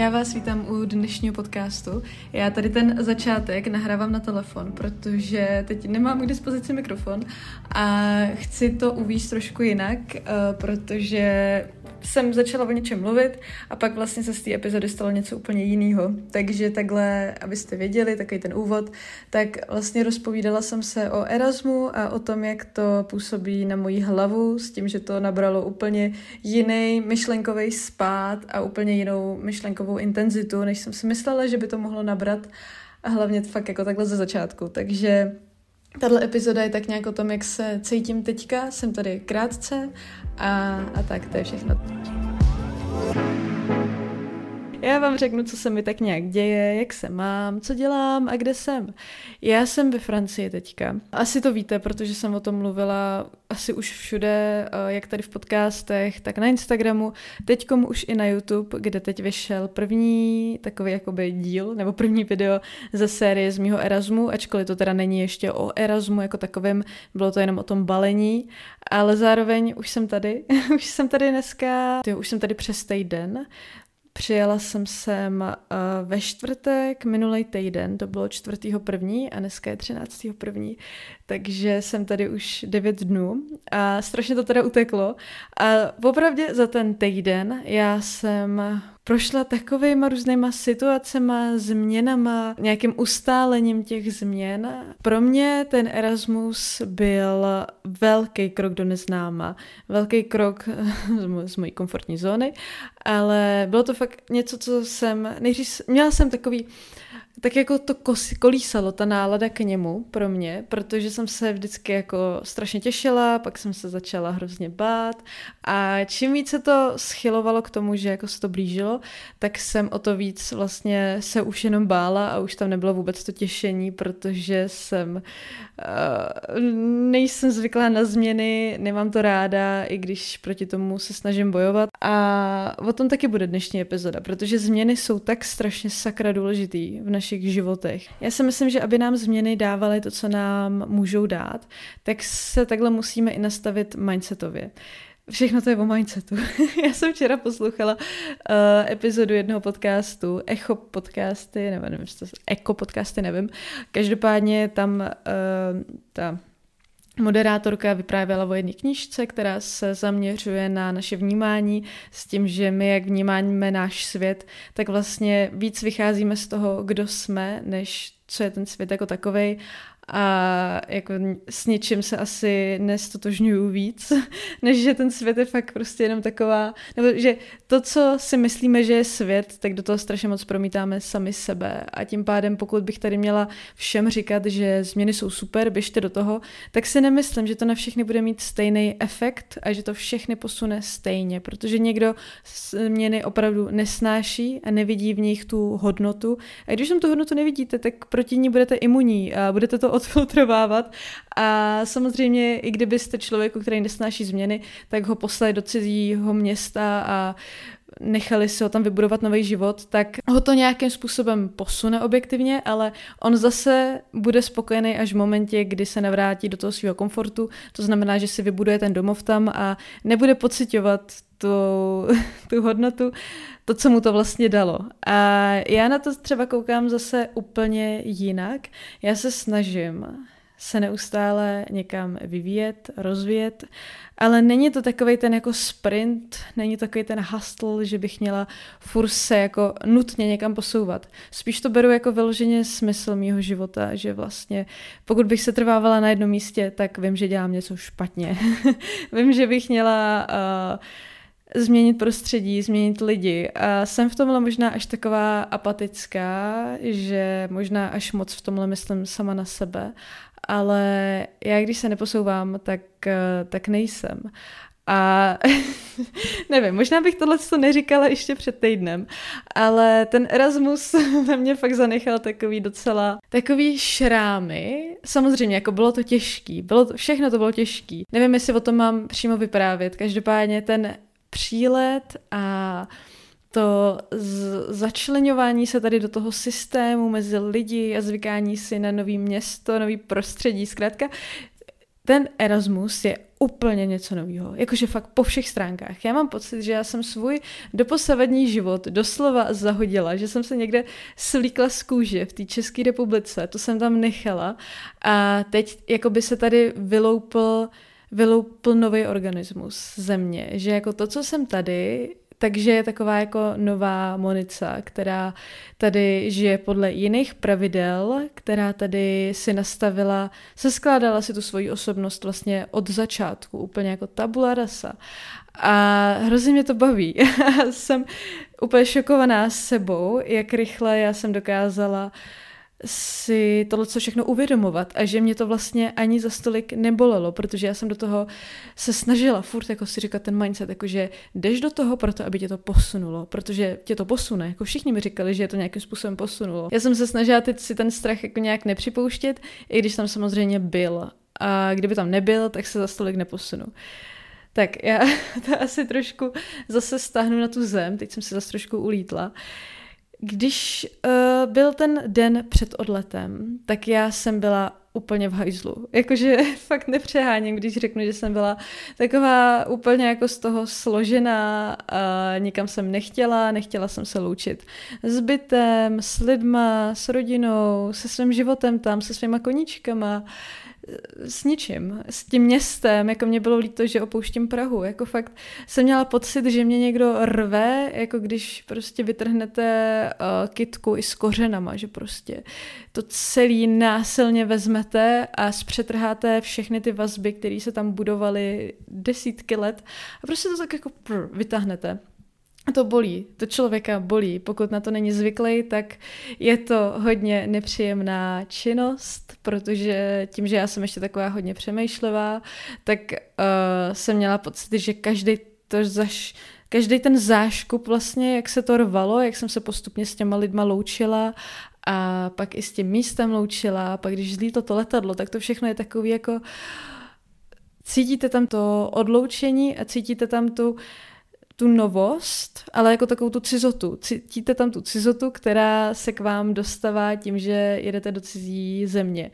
Já vás vítám u dnešního podcastu. Já tady ten začátek nahrávám na telefon, protože teď nemám k dispozici mikrofon a chci to uvíct trošku jinak, eh, protože jsem začala o něčem mluvit a pak vlastně se z té epizody stalo něco úplně jiného. Takže takhle, abyste věděli, takový ten úvod, tak vlastně rozpovídala jsem se o Erasmu a o tom, jak to působí na moji hlavu, s tím, že to nabralo úplně jiný myšlenkový spát a úplně jinou myšlenkovou intenzitu, než jsem si myslela, že by to mohlo nabrat a hlavně fakt jako takhle ze začátku. Takže Tahle epizoda je tak nějak o tom, jak se cítím teďka. Jsem tady krátce a, a tak, to je všechno. Já vám řeknu, co se mi tak nějak děje, jak se mám, co dělám a kde jsem. Já jsem ve Francii teďka. Asi to víte, protože jsem o tom mluvila asi už všude, eh, jak tady v podcastech, tak na Instagramu, teďkom už i na YouTube, kde teď vyšel první takový jakoby díl, nebo první video ze série z mýho Erasmu, ačkoliv to teda není ještě o Erasmu jako takovém, bylo to jenom o tom balení, ale zároveň už jsem tady, už jsem tady dneska, tyjo, už jsem tady přes týden, Přijela jsem sem uh, ve čtvrtek, minulý týden, to bylo čtvrtýho první a dneska je třináctýho první, takže jsem tady už devět dnů a strašně to teda uteklo. A opravdu za ten týden já jsem prošla takovýma různýma situacema, změnama, nějakým ustálením těch změn. Pro mě ten Erasmus byl velký krok do neznáma, velký krok z mojí komfortní zóny, ale bylo to fakt něco, co jsem, nejdřív měla jsem takový tak jako to kolísalo, ta nálada k němu pro mě, protože jsem se vždycky jako strašně těšila, pak jsem se začala hrozně bát. A čím více to schylovalo k tomu, že jako se to blížilo, tak jsem o to víc vlastně se už jenom bála a už tam nebylo vůbec to těšení, protože jsem uh, nejsem zvyklá na změny, nemám to ráda, i když proti tomu se snažím bojovat. A o tom taky bude dnešní epizoda, protože změny jsou tak strašně sakra důležitý v našich životech. Já si myslím, že aby nám změny dávaly to, co nám můžou dát, tak se takhle musíme i nastavit mindsetově. Všechno to je o mindsetu. Já jsem včera poslouchala uh, epizodu jednoho podcastu, Echo podcasty, nebo nevím, to Echo podcasty, nevím. Každopádně tam uh, ta Moderátorka vyprávěla o jedné knižce, která se zaměřuje na naše vnímání s tím, že my, jak vnímáme náš svět, tak vlastně víc vycházíme z toho, kdo jsme, než co je ten svět jako takovej a jako s něčím se asi nestotožňuju víc, než že ten svět je fakt prostě jenom taková, nebo že to, co si myslíme, že je svět, tak do toho strašně moc promítáme sami sebe. A tím pádem, pokud bych tady měla všem říkat, že změny jsou super, běžte do toho, tak si nemyslím, že to na všechny bude mít stejný efekt a že to všechny posune stejně, protože někdo změny opravdu nesnáší a nevidí v nich tu hodnotu. A když tam tu hodnotu nevidíte, tak proti ní budete imunní a budete to odfiltrovávat. A samozřejmě, i kdybyste člověku, který nesnáší změny, tak ho poslali do cizího města a nechali si ho tam vybudovat nový život, tak ho to nějakým způsobem posune objektivně, ale on zase bude spokojený až v momentě, kdy se navrátí do toho svého komfortu. To znamená, že si vybuduje ten domov tam a nebude pocitovat tu, tu hodnotu, to, co mu to vlastně dalo. A já na to třeba koukám zase úplně jinak. Já se snažím se neustále někam vyvíjet, rozvíjet, ale není to takový ten jako sprint, není to takový ten hustle, že bych měla furt se jako nutně někam posouvat. Spíš to beru jako vyloženě smysl mýho života, že vlastně pokud bych se trvávala na jednom místě, tak vím, že dělám něco špatně. vím, že bych měla uh, změnit prostředí, změnit lidi. A jsem v tomhle možná až taková apatická, že možná až moc v tomhle myslím sama na sebe, ale já když se neposouvám, tak, tak nejsem. A nevím, možná bych tohle neříkala ještě před týdnem, ale ten Erasmus ve mě fakt zanechal takový docela, takový šrámy. Samozřejmě, jako bylo to těžký, bylo to, všechno to bylo těžký. Nevím, jestli o tom mám přímo vyprávět. Každopádně ten přílet a to začlenování se tady do toho systému mezi lidi a zvykání si na nový město, nový prostředí. Zkrátka, ten Erasmus je úplně něco nového. Jakože fakt po všech stránkách. Já mám pocit, že já jsem svůj doposavadní život doslova zahodila, že jsem se někde slíkla z kůže v té České republice, to jsem tam nechala a teď jako by se tady vyloupil vyloupil nový organismus země, že jako to, co jsem tady, takže je taková jako nová Monica, která tady žije podle jiných pravidel, která tady si nastavila, se skládala si tu svoji osobnost vlastně od začátku, úplně jako tabula rasa. A hrozně mě to baví. jsem úplně šokovaná s sebou, jak rychle já jsem dokázala uh, si tohle co všechno uvědomovat a že mě to vlastně ani za stolik nebolelo, protože já jsem do toho se snažila furt jako si říkat ten mindset, jako že jdeš do toho proto, aby tě to posunulo, protože tě to posune, jako všichni mi říkali, že je to nějakým způsobem posunulo. Já jsem se snažila teď si ten strach jako nějak nepřipouštět, i když tam samozřejmě byl. A kdyby tam nebyl, tak se za stolik neposunu. Tak já to asi trošku zase stáhnu na tu zem, teď jsem se zase trošku ulítla. Když uh, byl ten den před odletem, tak já jsem byla úplně v hajzlu. Jakože fakt nepřeháním, když řeknu, že jsem byla taková úplně jako z toho složená a nikam jsem nechtěla, nechtěla jsem se loučit s bytem, s lidma, s rodinou, se svým životem tam, se svýma koníčkama s ničím, s tím městem, jako mě bylo líto, že opouštím Prahu, jako fakt jsem měla pocit, že mě někdo rve, jako když prostě vytrhnete uh, kitku i s kořenama, že prostě to celý násilně vezmete a zpřetrháte všechny ty vazby, které se tam budovaly desítky let a prostě to tak jako prr, vytáhnete to bolí, to člověka bolí. Pokud na to není zvyklý, tak je to hodně nepříjemná činnost, protože tím, že já jsem ještě taková hodně přemýšlivá, tak uh, jsem měla pocit, že každý to zaš, každý ten záškup vlastně, jak se to rvalo, jak jsem se postupně s těma lidma loučila a pak i s tím místem loučila, a pak když zlítlo to letadlo, tak to všechno je takový jako cítíte tam to odloučení a cítíte tam tu tu novost, ale jako takovou tu cizotu. Cítíte tam tu cizotu, která se k vám dostává tím, že jedete do cizí země.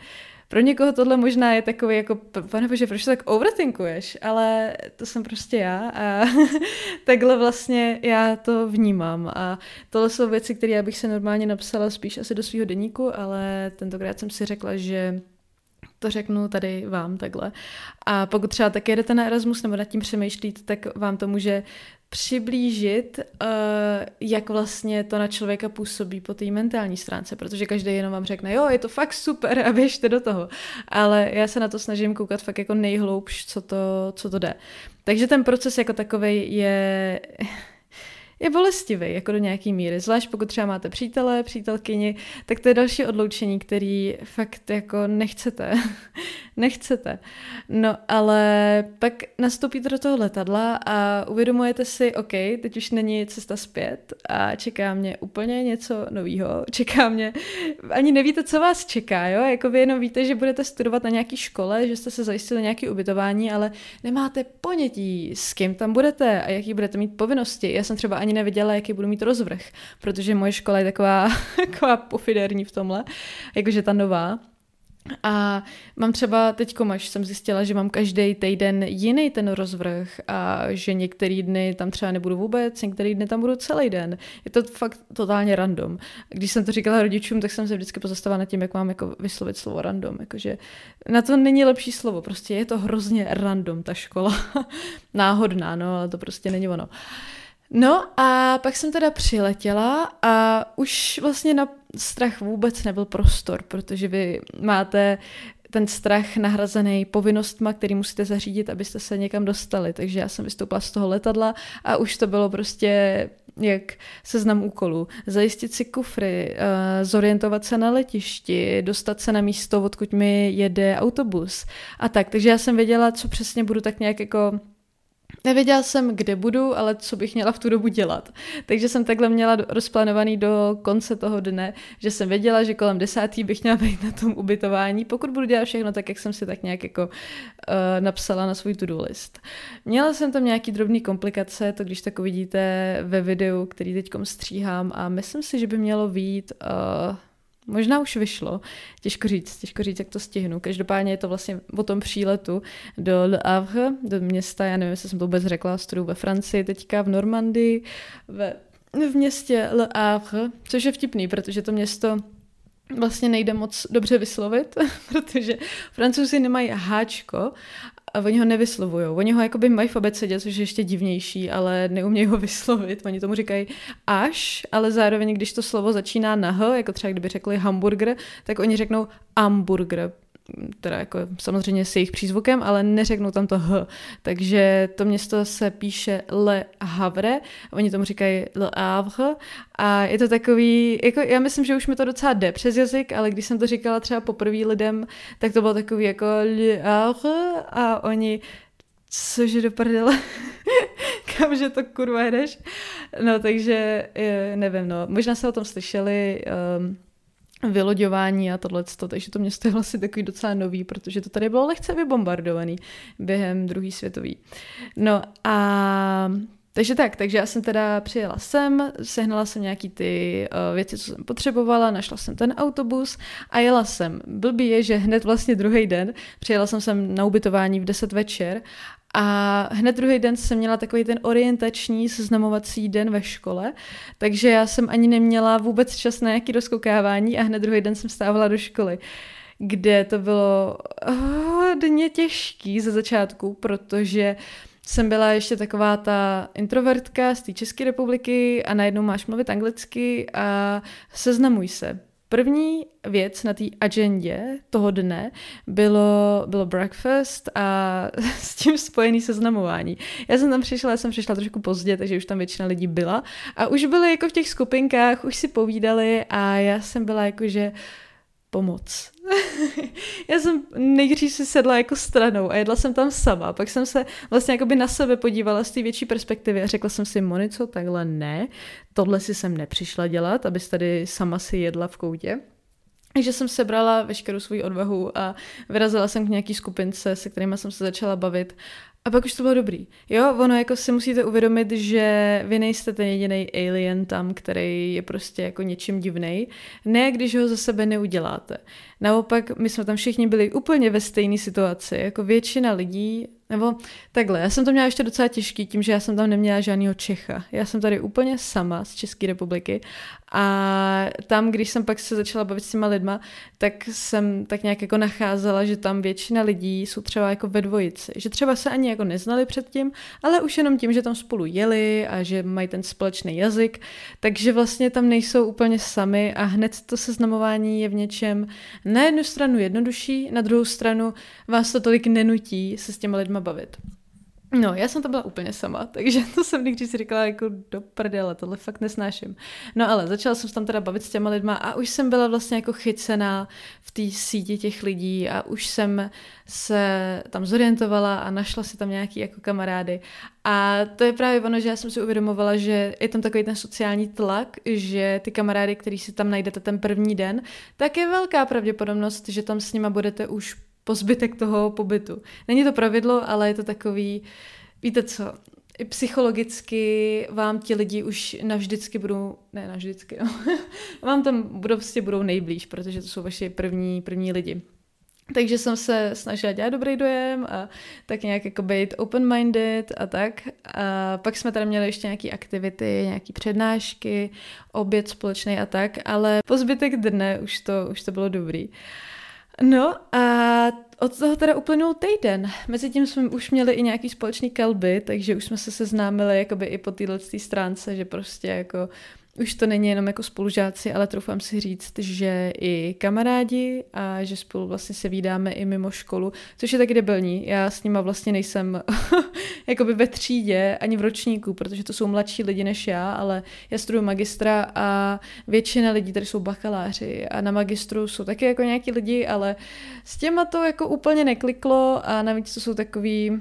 Pro někoho tohle možná je takový jako, pane bože, proč tak overthinkuješ? Ale to jsem prostě já a takhle vlastně já to vnímám. A tohle jsou věci, které já bych se normálně napsala spíš asi do svého deníku, ale tentokrát jsem si řekla, že to řeknu tady vám takhle. A pokud třeba taky jedete na Erasmus nebo nad tím přemýšlíte, tak vám to může přiblížit, uh, jak vlastně to na člověka působí po té mentální stránce, protože každý jenom vám řekne, jo, je to fakt super a běžte do toho. Ale já se na to snažím koukat fakt jako nejhloubš, co to, co to jde. Takže ten proces jako takový je je bolestivý, jako do nějaký míry. Zvlášť pokud třeba máte přítele, přítelkyni, tak to je další odloučení, který fakt jako nechcete. Nechcete. No ale pak nastoupíte do toho letadla a uvědomujete si, OK, teď už není cesta zpět a čeká mě úplně něco nového. Čeká mě, ani nevíte, co vás čeká, jo? Jako vy jenom víte, že budete studovat na nějaký škole, že jste se zajistili nějaké ubytování, ale nemáte ponětí, s kým tam budete a jaký budete mít povinnosti. Já jsem třeba ani nevěděla, jaký budu mít rozvrh, protože moje škola je taková, taková pofiderní v tomhle, jakože ta nová. A mám třeba teď až jsem zjistila, že mám každý týden jiný ten rozvrh a že některý dny tam třeba nebudu vůbec, některý dny tam budu celý den. Je to fakt totálně random. Když jsem to říkala rodičům, tak jsem se vždycky pozastavila nad tím, jak mám jako vyslovit slovo random. Jakože na to není lepší slovo, prostě je to hrozně random ta škola. Náhodná, no, ale to prostě není ono. Uh, No a pak jsem teda přiletěla a už vlastně na strach vůbec nebyl prostor, protože vy máte ten strach nahrazený povinnostma, který musíte zařídit, abyste se někam dostali. Takže já jsem vystoupila z toho letadla a už to bylo prostě jak seznam úkolů. Zajistit si kufry, eh, zorientovat se na letišti, dostat se na místo, odkud mi jede autobus a tak. Takže já jsem věděla, co přesně budu tak nějak jako Nevěděla jsem, kde budu, ale co bych měla v tu dobu dělat. Takže jsem takhle měla rozplánovaný do konce toho dne, že jsem věděla, že kolem desátý bych měla být na tom ubytování, pokud budu dělat všechno tak, jak jsem si tak nějak jako uh, napsala na svůj to-do list. Měla jsem tam nějaký drobný komplikace, to když tak uvidíte ve videu, který teď stříhám a myslím si, že by mělo být uh, Možná už vyšlo, těžko říct, těžko říct, jak to stihnu. Každopádně je to vlastně o tom příletu do Le Havre, do města, já nevím, jestli jsem to vůbec řekla, studuju ve Francii teďka, v Normandii, ve, v městě Le Havre, což je vtipný, protože to město vlastně nejde moc dobře vyslovit, protože francouzi nemají háčko a oni ho nevyslovují. Oni ho jakoby mají v abecedě, což je ještě divnější, ale neumějí ho vyslovit. Oni tomu říkají až, ale zároveň, když to slovo začíná na h, jako třeba kdyby řekli hamburger, tak oni řeknou hamburger, teda jako samozřejmě s jejich přízvukem, ale neřeknou tam to H. Takže to město se píše Le Havre, oni tomu říkají Le Havre a je to takový, jako já myslím, že už mi to docela jde přes jazyk, ale když jsem to říkala třeba poprvé lidem, tak to bylo takový jako Le Havre a oni cože do prdele, kamže to kurva jdeš. No takže nevím, no, možná se o tom slyšeli, um, vyloďování a tohle, takže to město je vlastně takový docela nový, protože to tady bylo lehce vybombardovaný během druhý světový. No a takže tak, takže já jsem teda přijela sem, sehnala jsem nějaký ty uh, věci, co jsem potřebovala, našla jsem ten autobus a jela jsem. Blbý je, že hned vlastně druhý den přijela jsem sem na ubytování v 10 večer a hned druhý den jsem měla takový ten orientační seznamovací den ve škole, takže já jsem ani neměla vůbec čas na nějaký rozkoukávání a hned druhý den jsem stávala do školy kde to bylo hodně těžký ze začátku, protože jsem byla ještě taková ta introvertka z té České republiky a najednou máš mluvit anglicky a seznamuj se. První věc na té agendě toho dne bylo, bylo breakfast a s tím spojený seznamování. Já jsem tam přišla, já jsem přišla trošku pozdě, takže už tam většina lidí byla a už byli jako v těch skupinkách, už si povídali a já jsem byla jako, že pomoc. já jsem nejdřív si sedla jako stranou a jedla jsem tam sama, pak jsem se vlastně jako by na sebe podívala z té větší perspektivy a řekla jsem si, Monico, takhle ne, tohle si jsem nepřišla dělat, abys tady sama si jedla v koutě. Takže jsem sebrala veškerou svou odvahu a vyrazila jsem k nějaký skupince, se kterými jsem se začala bavit a pak už to bylo dobrý. Jo, ono jako si musíte uvědomit, že vy nejste ten jediný alien tam, který je prostě jako něčím divný. Ne, když ho za sebe neuděláte. Naopak, my jsme tam všichni byli úplně ve stejné situaci. Jako většina lidí nebo takhle, já jsem to měla ještě docela těžký tím, že já jsem tam neměla žádného Čecha. Já jsem tady úplně sama z České republiky a tam, když jsem pak se začala bavit s těma lidma, tak jsem tak nějak jako nacházela, že tam většina lidí jsou třeba jako ve dvojici. Že třeba se ani jako neznali předtím, ale už jenom tím, že tam spolu jeli a že mají ten společný jazyk, takže vlastně tam nejsou úplně sami a hned to seznamování je v něčem na jednu stranu jednodušší, na druhou stranu vás to tolik nenutí se s těma lidma bavit. No, já jsem to byla úplně sama, takže to jsem někdy si říkala jako do prdele, tohle fakt nesnáším. No ale začala jsem se tam teda bavit s těma lidma a už jsem byla vlastně jako chycená v té síti těch lidí a už jsem se tam zorientovala a našla si tam nějaký jako kamarády. A to je právě ono, že já jsem si uvědomovala, že je tam takový ten sociální tlak, že ty kamarády, který si tam najdete ten první den, tak je velká pravděpodobnost, že tam s nima budete už po zbytek toho pobytu. Není to pravidlo, ale je to takový, víte co, i psychologicky vám ti lidi už navždycky budou, ne navždycky, no, vám tam budou, prostě budou nejblíž, protože to jsou vaši první, první lidi. Takže jsem se snažila dělat dobrý dojem a tak nějak jako být open-minded a tak. A pak jsme tady měli ještě nějaké aktivity, nějaké přednášky, oběd společný a tak, ale po zbytek dne už to, už to bylo dobrý. No a od toho teda uplynul týden. Mezitím jsme už měli i nějaký společný kelby, takže už jsme se seznámili jakoby i po této stránce, že prostě jako už to není jenom jako spolužáci, ale troufám si říct, že i kamarádi a že spolu vlastně se vídáme i mimo školu, což je taky debilní. Já s nima vlastně nejsem jakoby ve třídě ani v ročníku, protože to jsou mladší lidi než já, ale já studuju magistra a většina lidí tady jsou bakaláři a na magistru jsou taky jako nějaký lidi, ale s těma to jako úplně nekliklo a navíc to jsou takový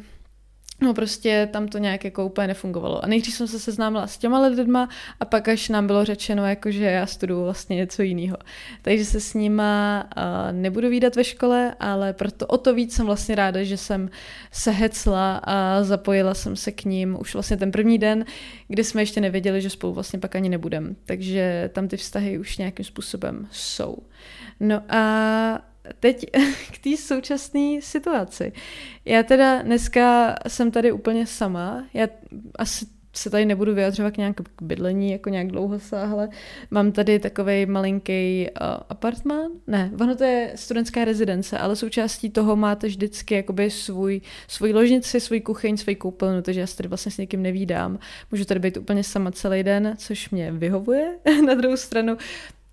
No prostě tam to nějak jako úplně nefungovalo. A nejdřív jsem se seznámila s těma lidma a pak až nám bylo řečeno, jako, že já studuju vlastně něco jiného. Takže se s nima uh, nebudu výdat ve škole, ale proto o to víc jsem vlastně ráda, že jsem se hecla a zapojila jsem se k ním už vlastně ten první den, kdy jsme ještě nevěděli, že spolu vlastně pak ani nebudem. Takže tam ty vztahy už nějakým způsobem jsou. No a teď k té současné situaci. Já teda dneska jsem tady úplně sama. Já asi se tady nebudu vyjadřovat k nějak k bydlení, jako nějak dlouho sáhle. Mám tady takový malinký uh, apartmán. Ne, ono to je studentská rezidence, ale součástí toho máte vždycky jakoby svůj, svůj ložnici, svůj kuchyň, svůj koupelnu, takže já se tady vlastně s někým nevídám. Můžu tady být úplně sama celý den, což mě vyhovuje. Na druhou stranu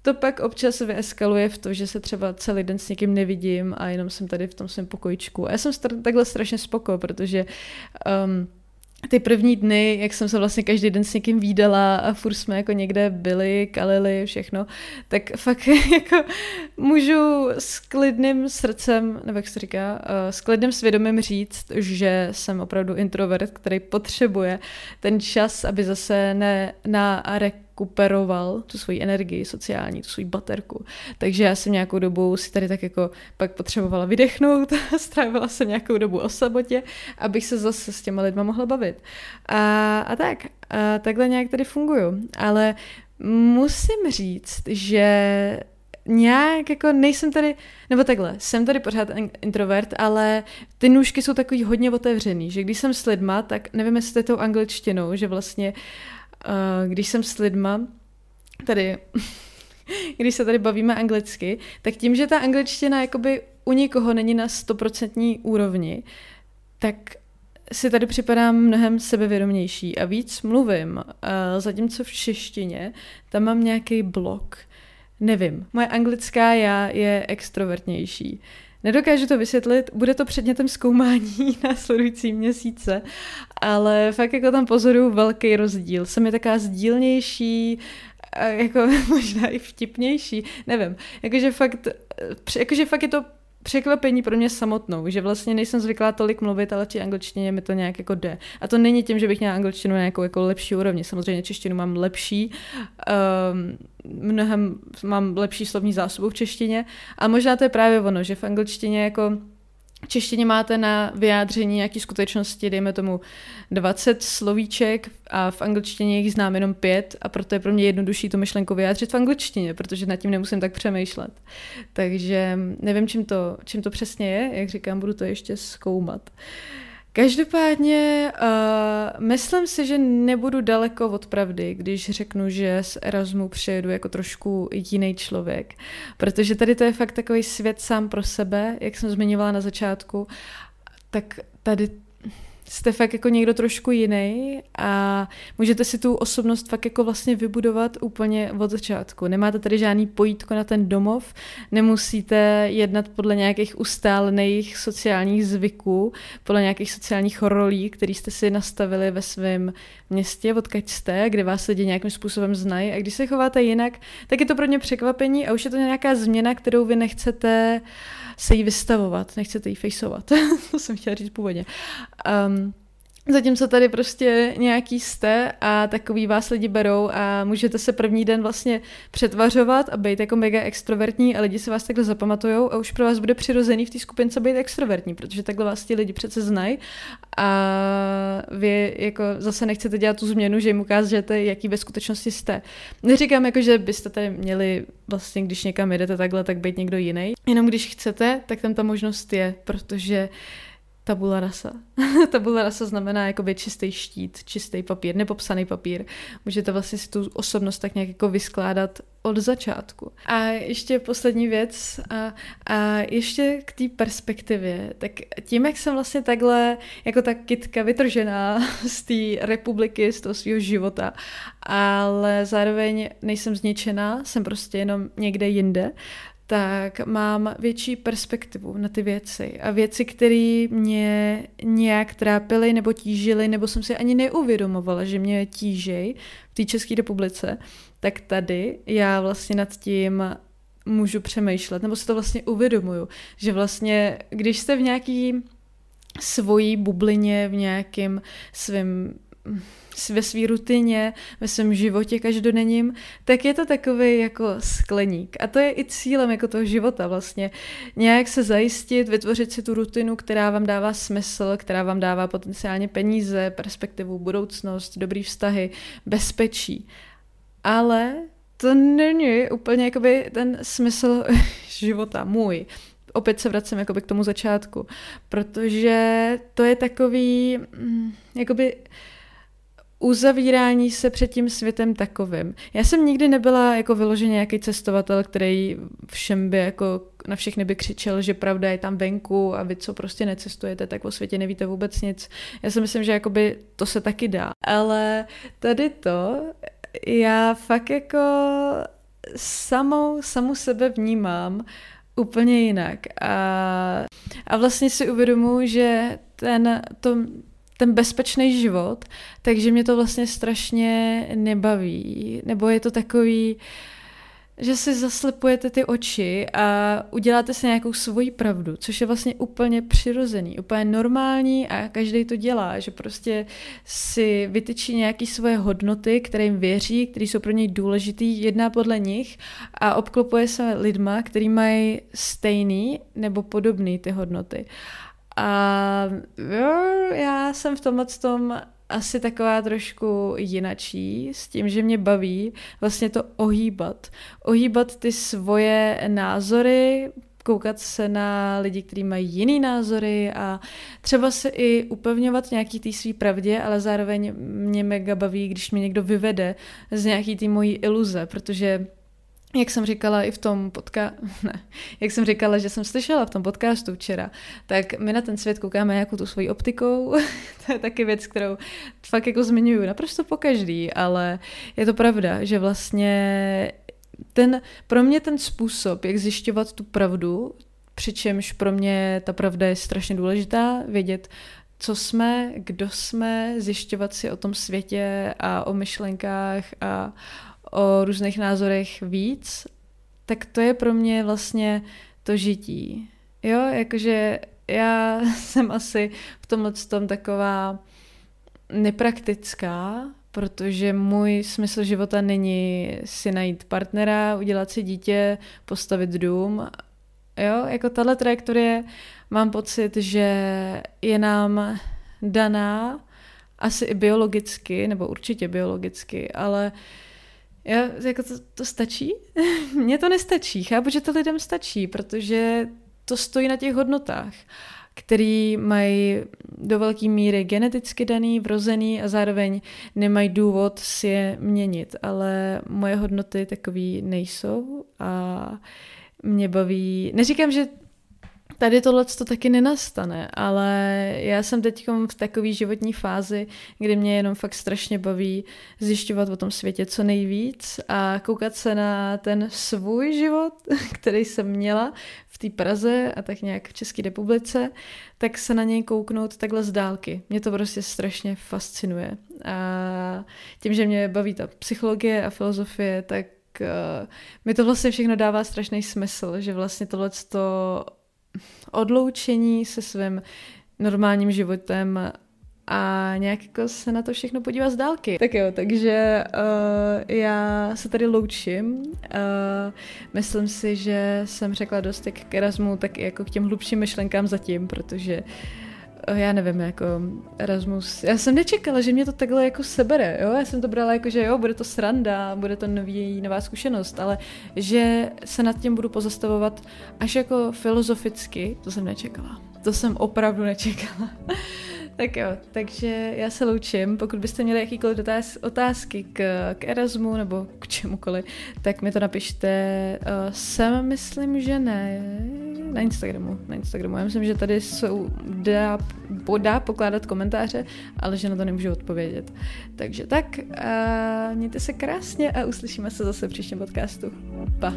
to pak občas vyeskaluje v to, že se třeba celý den s někým nevidím a jenom jsem tady v tom svém pokojičku. A já jsem takhle strašně spoko, protože um, ty první dny, jak jsem se vlastně každý den s někým výdala a furt jsme jako někde byli, kalili, všechno, tak fakt jako můžu s klidným srdcem, nebo jak se říká, uh, s klidným svědomím říct, že jsem opravdu introvert, který potřebuje ten čas, aby zase ne na rekuperoval tu svoji energii sociální, tu svoji baterku. Takže já jsem nějakou dobu si tady tak jako pak potřebovala vydechnout, strávila jsem nějakou dobu o sabotě, abych se zase s těma lidma mohla bavit. A, a tak, a takhle nějak tady funguju. Ale musím říct, že nějak jako nejsem tady, nebo takhle, jsem tady pořád introvert, ale ty nůžky jsou takový hodně otevřený, že když jsem s lidma, tak nevím, jestli je tou angličtinou, že vlastně uh, když jsem s lidma, tady, když se tady bavíme anglicky, tak tím, že ta angličtina jakoby u nikoho není na stoprocentní úrovni, tak si tady připadám mnohem sebevědomější a víc mluvím, uh, zatímco v češtině tam mám nějaký blok. Nevím, moje anglická já je extrovertnější. Nedokážu to vysvětlit, bude to předmětem zkoumání následující měsíce, ale fakt jako tam pozoruju velký rozdíl. Jsem je taková sdílnější, jako možná i vtipnější, nevím. Jakože fakt, jakože fakt je to překvapení pro mě samotnou, že vlastně nejsem zvyklá tolik mluvit, ale v angličtině mi to nějak jako jde. A to není tím, že bych měla angličtinu na nějakou jako lepší úrovni. Samozřejmě češtinu mám lepší, um, mnohem mám lepší slovní zásobu v češtině, a možná to je právě ono, že v angličtině jako češtině máte na vyjádření nějaké skutečnosti, dejme tomu 20 slovíček a v angličtině jich znám jenom pět a proto je pro mě jednodušší tu myšlenku vyjádřit v angličtině, protože nad tím nemusím tak přemýšlet. Takže nevím, čím to, čím to přesně je, jak říkám, budu to ještě zkoumat. Uh, Každopádně uh, myslím si, že nebudu daleko od pravdy, když řeknu, že z Erasmu přijedu jako trošku jiný člověk, protože tady to je fakt takový svět sám pro sebe, jak jsem zmiňovala na začátku, tak tady jste fakt jako někdo trošku jiný a můžete si tu osobnost fakt jako vlastně vybudovat úplně od začátku. Nemáte tady žádný pojítko na ten domov, nemusíte jednat podle nějakých ustálených sociálních zvyků, podle nějakých sociálních rolí, které jste si nastavili ve svém městě, odkud jste, kde vás lidi nějakým způsobem znají a když se chováte jinak, tak je to pro ně překvapení a už je to nějaká změna, kterou vy nechcete se jí vystavovat, nechcete jí fejsovat. to jsem chtěla říct původně. Um, Zatímco tady prostě nějaký jste a takový vás lidi berou a můžete se první den vlastně přetvařovat a být jako mega extrovertní a lidi se vás takhle zapamatujou a už pro vás bude přirozený v té skupince být extrovertní, protože takhle vás ti lidi přece znají a vy jako zase nechcete dělat tu změnu, že jim ukážete, jaký ve skutečnosti jste. Neříkám jako, že byste tady měli vlastně, když někam jedete takhle, tak být někdo jiný. Jenom když chcete, tak tam ta možnost je, protože tabula rasa. tabula rasa znamená jakoby čistý štít, čistý papír, nepopsaný papír. Můžete vlastně si tu osobnost tak nějak jako vyskládat od začátku. A ještě poslední věc a, a ještě k té perspektivě. Tak tím, jak jsem vlastně takhle jako ta kitka vytržená z té republiky, z toho svého života, ale zároveň nejsem zničená, jsem prostě jenom někde jinde, tak mám větší perspektivu na ty věci. A věci, které mě nějak trápily nebo tížily, nebo jsem si ani neuvědomovala, že mě tížej v té České republice, tak tady já vlastně nad tím můžu přemýšlet, nebo si to vlastně uvědomuju, že vlastně, když jste v nějaký svojí bublině v nějakém svém ve své rutině, ve svém životě každodenním, tak je to takový jako skleník. A to je i cílem jako toho života vlastně. Nějak se zajistit, vytvořit si tu rutinu, která vám dává smysl, která vám dává potenciálně peníze, perspektivu, budoucnost, dobrý vztahy, bezpečí. Ale to není úplně jakoby ten smysl života můj opět se vracím jakoby k tomu začátku, protože to je takový, mm, jakoby uzavírání se před tím světem takovým. Já jsem nikdy nebyla jako vyloženě nějaký cestovatel, který všem by jako na všechny by křičel, že pravda je tam venku a vy, co prostě necestujete, tak o světě nevíte vůbec nic. Já si myslím, že jakoby to se taky dá. Ale tady to, já fakt jako samou, samu sebe vnímám úplně jinak. A, a vlastně si uvědomuji, že ten, to, ten bezpečný život, takže mě to vlastně strašně nebaví. Nebo je to takový, že si zaslepujete ty oči a uděláte si nějakou svoji pravdu, což je vlastně úplně přirozený, úplně normální a každý to dělá, že prostě si vytyčí nějaké svoje hodnoty, které jim věří, které jsou pro něj důležitý, jedná podle nich a obklopuje se lidma, který mají stejný nebo podobný ty hodnoty. A jo, já jsem v tomhle tom asi taková trošku jinačí, s tím, že mě baví vlastně to ohýbat. Ohýbat ty svoje názory, koukat se na lidi, kteří mají jiný názory a třeba se i upevňovat nějaký té svý pravdě, ale zároveň mě mega baví, když mě někdo vyvede z nějaký té mojí iluze, protože jak jsem říkala i v tom podcastu, ne, jak jsem říkala, že jsem slyšela v tom podcastu včera, tak my na ten svět koukáme jako tu svojí optikou, to je taky věc, kterou fakt jako zmiňuju naprosto po každý, ale je to pravda, že vlastně ten, pro mě ten způsob, jak zjišťovat tu pravdu, přičemž pro mě ta pravda je strašně důležitá, vědět, co jsme, kdo jsme, zjišťovat si o tom světě a o myšlenkách a o různých názorech víc, tak to je pro mě vlastně to žití. Jo, jakože já jsem asi v tomhle tom taková nepraktická, protože můj smysl života není si najít partnera, udělat si dítě, postavit dům. Jo, jako tahle trajektorie mám pocit, že je nám daná asi i biologicky, nebo určitě biologicky, ale uh, já, jako to, to stačí? Mně to nestačí. Chápu, že to lidem stačí, protože to stojí na těch hodnotách, který mají do velké míry geneticky daný, vrozený a zároveň nemají důvod si je měnit. Ale moje hodnoty takový nejsou a mě baví, neříkám, že tady tohle to taky nenastane, ale já jsem teď v takové životní fázi, kdy mě jenom fakt strašně baví zjišťovat o tom světě co nejvíc a koukat se na ten svůj život, který jsem měla v té Praze a tak nějak v České republice, tak se na něj kouknout takhle z dálky. Mě to prostě strašně fascinuje. A tím, že mě baví ta psychologie a filozofie, tak uh, mi to vlastně všechno dává strašný smysl, že vlastně tohle odloučení se svým normálním životem a nějak jako se na to všechno podívat z dálky. Tak jo, takže uh, já se tady loučím. Uh, myslím si, že jsem řekla dost jak k Erasmu, tak i jako k těm hlubším myšlenkám zatím, protože uh, já nevím, jako Erasmus, já jsem nečekala, že mě to takhle jako sebere, jo, já jsem to brala jako, že jo, bude to sranda, bude to nový, nová zkušenost, ale že se nad tím budu pozastavovat až jako filozoficky, to jsem nečekala. To jsem opravdu nečekala. Tak jo, takže já se loučím. Pokud byste měli jakýkoliv dotaz, otázky k, k Erasmu nebo k čemukoliv, tak mi to napište. Uh, sem myslím, že ne. Na Instagramu. Na Instagramu. Já myslím, že tady jsou, dá, dá pokládat komentáře, ale že na to nemůžu odpovědět. Takže tak, uh, mějte se krásně a uslyšíme se zase v příštím podcastu. Pa.